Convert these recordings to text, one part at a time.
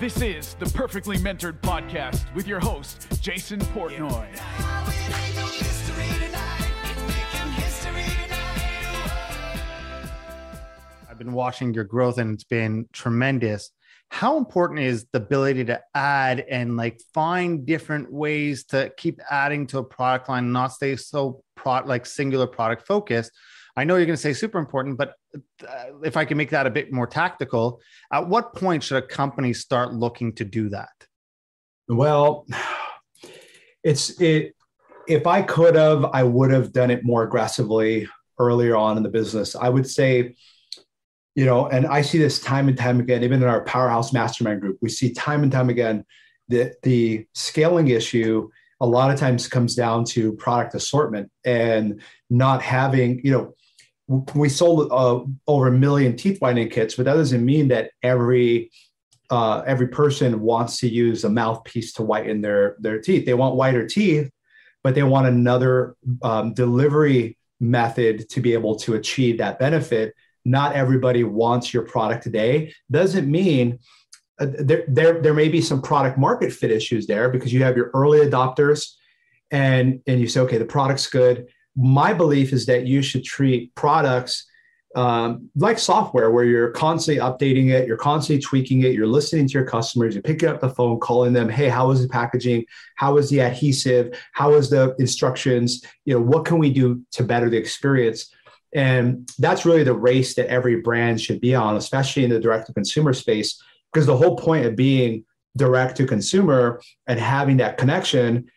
This is the Perfectly Mentored Podcast with your host, Jason Portnoy. I've been watching your growth and it's been tremendous. How important is the ability to add and like find different ways to keep adding to a product line, not stay so pro- like singular product focused? I know you're going to say super important, but uh, if I can make that a bit more tactical, at what point should a company start looking to do that? Well, it's it. If I could have, I would have done it more aggressively earlier on in the business. I would say, you know, and I see this time and time again, even in our powerhouse mastermind group, we see time and time again that the scaling issue a lot of times comes down to product assortment and not having, you know, we sold uh, over a million teeth whitening kits, but that doesn't mean that every uh, every person wants to use a mouthpiece to whiten their their teeth. They want whiter teeth, but they want another um, delivery method to be able to achieve that benefit. Not everybody wants your product today. Doesn't mean uh, there, there there may be some product market fit issues there because you have your early adopters, and and you say, okay, the product's good my belief is that you should treat products um, like software where you're constantly updating it, you're constantly tweaking it, you're listening to your customers, you're picking up the phone, calling them, hey, how is the packaging? How is the adhesive? How is the instructions? You know, what can we do to better the experience? And that's really the race that every brand should be on, especially in the direct to consumer space, because the whole point of being direct to consumer and having that connection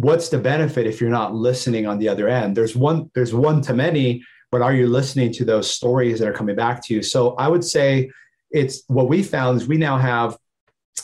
what's the benefit if you're not listening on the other end? There's one there's one to many but are you listening to those stories that are coming back to you? So i would say it's what we found is we now have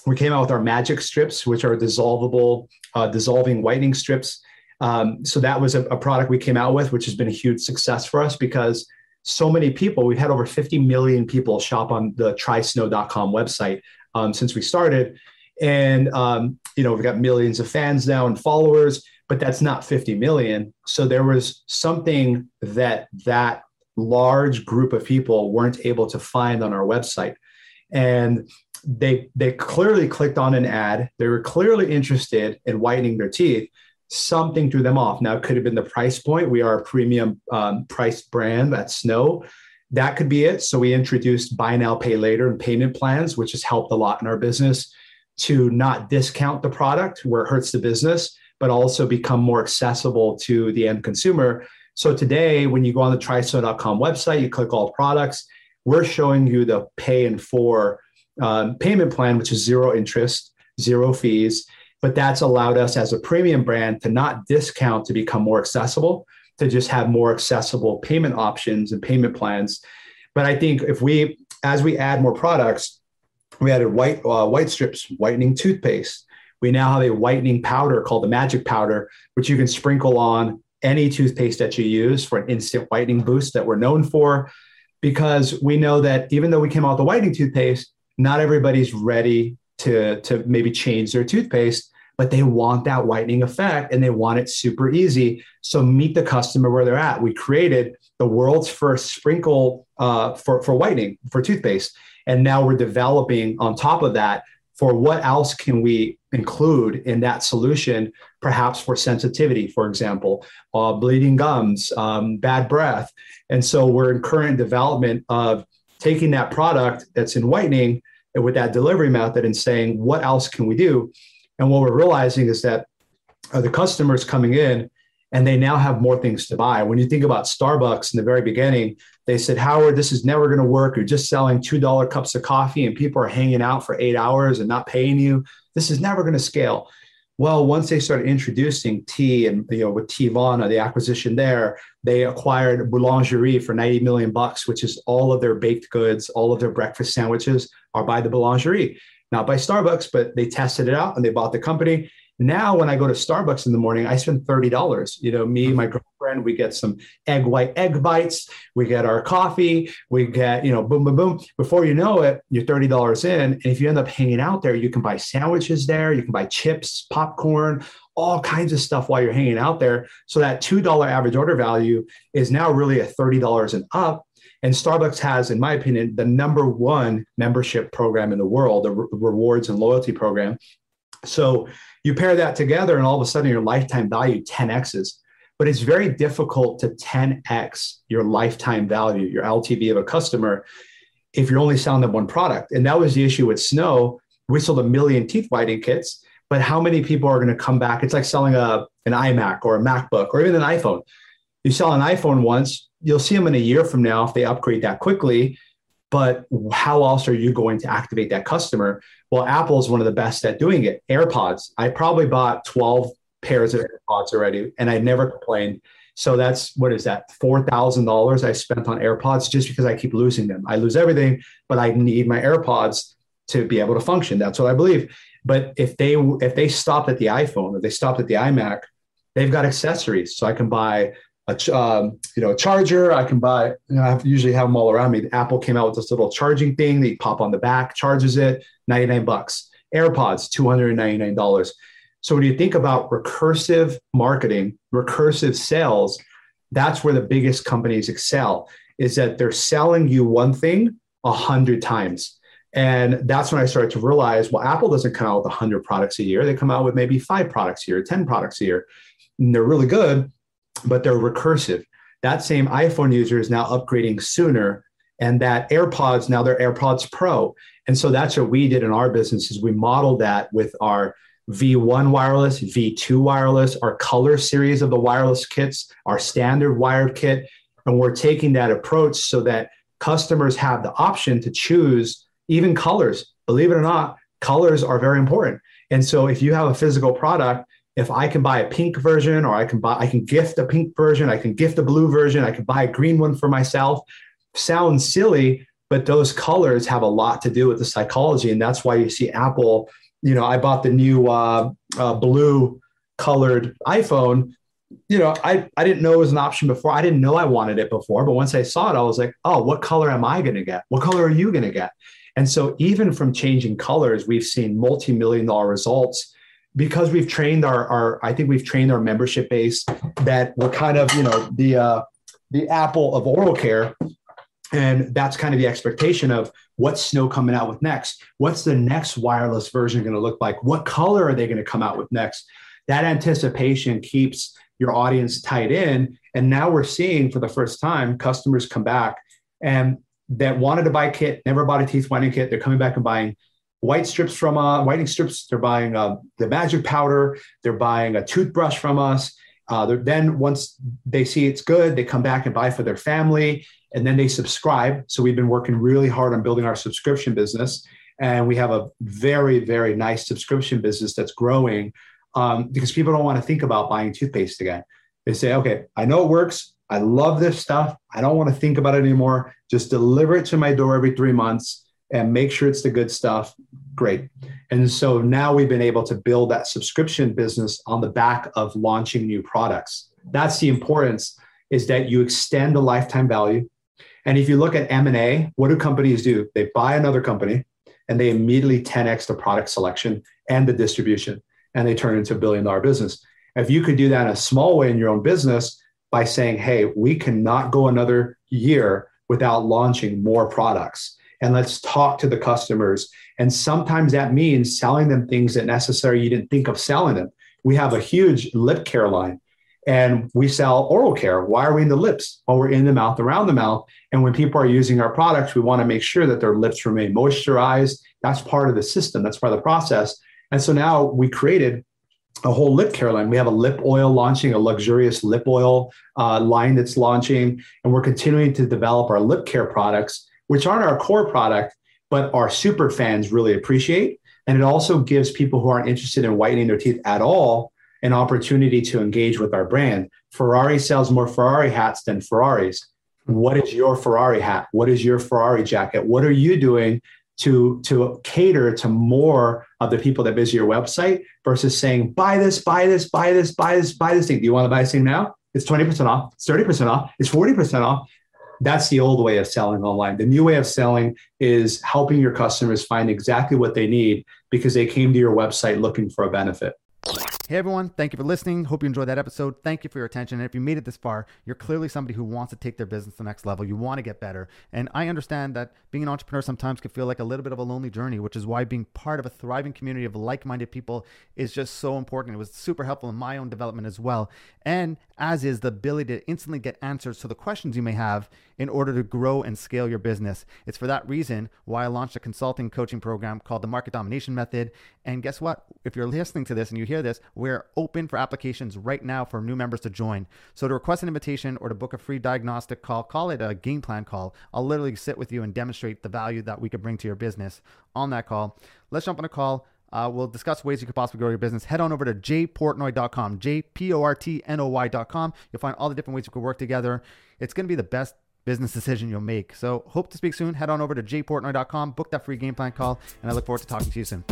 we came out with our magic strips which are dissolvable uh, dissolving whitening strips. Um, so that was a, a product we came out with which has been a huge success for us because so many people we've had over 50 million people shop on the trysnow.com website um, since we started and um, you know we've got millions of fans now and followers but that's not 50 million. So there was something that that large group of people weren't able to find on our website. And they they clearly clicked on an ad. They were clearly interested in whitening their teeth. Something threw them off. Now it could have been the price point. We are a premium um, price brand at snow. That could be it. So we introduced buy now pay later and payment plans which has helped a lot in our business to not discount the product where it hurts the business, but also become more accessible to the end consumer. So today, when you go on the trysnow.com website, you click all products, we're showing you the Pay in 4 um, payment plan, which is zero interest, zero fees. But that's allowed us as a premium brand to not discount to become more accessible, to just have more accessible payment options and payment plans. But I think if we, as we add more products, we added white uh, white strips whitening toothpaste. We now have a whitening powder called the Magic Powder, which you can sprinkle on any toothpaste that you use for an instant whitening boost that we're known for. Because we know that even though we came out with the whitening toothpaste, not everybody's ready to, to maybe change their toothpaste, but they want that whitening effect and they want it super easy. So meet the customer where they're at. We created the world's first sprinkle uh, for, for whitening for toothpaste. And now we're developing on top of that for what else can we include in that solution, perhaps for sensitivity, for example, uh, bleeding gums, um, bad breath. And so we're in current development of taking that product that's in whitening and with that delivery method and saying, what else can we do? And what we're realizing is that uh, the customers coming in and they now have more things to buy. When you think about Starbucks in the very beginning, they said, Howard, this is never going to work. You're just selling $2 cups of coffee and people are hanging out for eight hours and not paying you. This is never going to scale. Well, once they started introducing tea and you know with Teavana, the acquisition there, they acquired Boulangerie for 90 million bucks, which is all of their baked goods, all of their breakfast sandwiches are by the Boulangerie, not by Starbucks, but they tested it out and they bought the company now, when I go to Starbucks in the morning, I spend $30. You know, me, my mm-hmm. girlfriend, we get some egg white egg bites, we get our coffee, we get, you know, boom, boom, boom. Before you know it, you're $30 in. And if you end up hanging out there, you can buy sandwiches there, you can buy chips, popcorn, all kinds of stuff while you're hanging out there. So that $2 average order value is now really a $30 and up. And Starbucks has, in my opinion, the number one membership program in the world, the re- rewards and loyalty program. So you pair that together, and all of a sudden your lifetime value 10x's. But it's very difficult to 10x your lifetime value, your LTV of a customer, if you're only selling them one product. And that was the issue with Snow. We sold a million teeth whitening kits, but how many people are going to come back? It's like selling a, an iMac or a MacBook or even an iPhone. You sell an iPhone once, you'll see them in a year from now if they upgrade that quickly. But how else are you going to activate that customer? Well, Apple is one of the best at doing it. AirPods. I probably bought 12 pairs of AirPods already, and I never complained. So that's what is that? Four thousand dollars I spent on AirPods just because I keep losing them. I lose everything, but I need my AirPods to be able to function. That's what I believe. But if they if they stopped at the iPhone or they stopped at the iMac, they've got accessories. So I can buy a um, you know a charger. I can buy. You know, I usually have them all around me. Apple came out with this little charging thing that you pop on the back, charges it, ninety nine bucks. AirPods, two hundred and ninety nine dollars. So when you think about recursive marketing, recursive sales, that's where the biggest companies excel. Is that they're selling you one thing a hundred times. And that's when I started to realize, well, Apple doesn't come out with 100 products a year. They come out with maybe five products a year, 10 products a year. And they're really good, but they're recursive. That same iPhone user is now upgrading sooner. And that AirPods, now they're AirPods Pro. And so that's what we did in our business is we modeled that with our V1 wireless, V2 wireless, our color series of the wireless kits, our standard wired kit. And we're taking that approach so that customers have the option to choose even colors. Believe it or not, colors are very important. And so if you have a physical product, if I can buy a pink version or I can buy I can gift a pink version, I can gift a blue version, I can buy a green one for myself. Sounds silly, but those colors have a lot to do with the psychology and that's why you see Apple, you know, I bought the new uh, uh, blue colored iPhone you know, I, I didn't know it was an option before. I didn't know I wanted it before, but once I saw it, I was like, oh, what color am I going to get? What color are you going to get? And so, even from changing colors, we've seen multi million dollar results because we've trained our, our, I think we've trained our membership base that we're kind of, you know, the, uh, the Apple of oral care. And that's kind of the expectation of what's Snow coming out with next? What's the next wireless version going to look like? What color are they going to come out with next? That anticipation keeps your audience tied in. And now we're seeing for the first time customers come back and that wanted to buy kit, never bought a teeth whitening kit. They're coming back and buying white strips from uh, whitening strips. They're buying uh, the magic powder. They're buying a toothbrush from us. Uh, then once they see it's good, they come back and buy for their family, and then they subscribe. So we've been working really hard on building our subscription business, and we have a very very nice subscription business that's growing um, because people don't want to think about buying toothpaste again. They say, okay, I know it works. I love this stuff. I don't want to think about it anymore. Just deliver it to my door every three months and make sure it's the good stuff. Great. And so now we've been able to build that subscription business on the back of launching new products. That's the importance is that you extend the lifetime value. And if you look at M&A, what do companies do? They buy another company and they immediately 10x the product selection and the distribution and they turn into a billion dollar business. If you could do that in a small way in your own business by saying, hey, we cannot go another year without launching more products. And let's talk to the customers. And sometimes that means selling them things that necessarily you didn't think of selling them. We have a huge lip care line and we sell oral care. Why are we in the lips? Well, we're in the mouth, around the mouth. And when people are using our products, we want to make sure that their lips remain moisturized. That's part of the system, that's part of the process. And so now we created a whole lip care line. We have a lip oil launching, a luxurious lip oil uh, line that's launching, and we're continuing to develop our lip care products, which aren't our core product, but our super fans really appreciate. And it also gives people who aren't interested in whitening their teeth at all an opportunity to engage with our brand. Ferrari sells more Ferrari hats than Ferraris. What is your Ferrari hat? What is your Ferrari jacket? What are you doing to to cater to more of the people that visit your website versus saying buy this buy this buy this buy this buy this thing do you want to buy this thing now it's 20% off it's 30% off it's 40% off that's the old way of selling online. The new way of selling is helping your customers find exactly what they need because they came to your website looking for a benefit Hey everyone, thank you for listening. Hope you enjoyed that episode. Thank you for your attention. And if you made it this far, you're clearly somebody who wants to take their business to the next level. You want to get better. And I understand that being an entrepreneur sometimes can feel like a little bit of a lonely journey, which is why being part of a thriving community of like minded people is just so important. It was super helpful in my own development as well. And as is the ability to instantly get answers to the questions you may have in order to grow and scale your business. It's for that reason why I launched a consulting coaching program called the Market Domination Method. And guess what? If you're listening to this and you hear this, we're open for applications right now for new members to join. So to request an invitation or to book a free diagnostic call, call it a game plan call. I'll literally sit with you and demonstrate the value that we could bring to your business on that call. Let's jump on a call. Uh, we'll discuss ways you could possibly grow your business. Head on over to jportnoy.com, J-P-O-R-T-N-O-Y.com. You'll find all the different ways you could work together. It's going to be the best business decision you'll make. So hope to speak soon. Head on over to jportnoy.com, book that free game plan call, and I look forward to talking to you soon.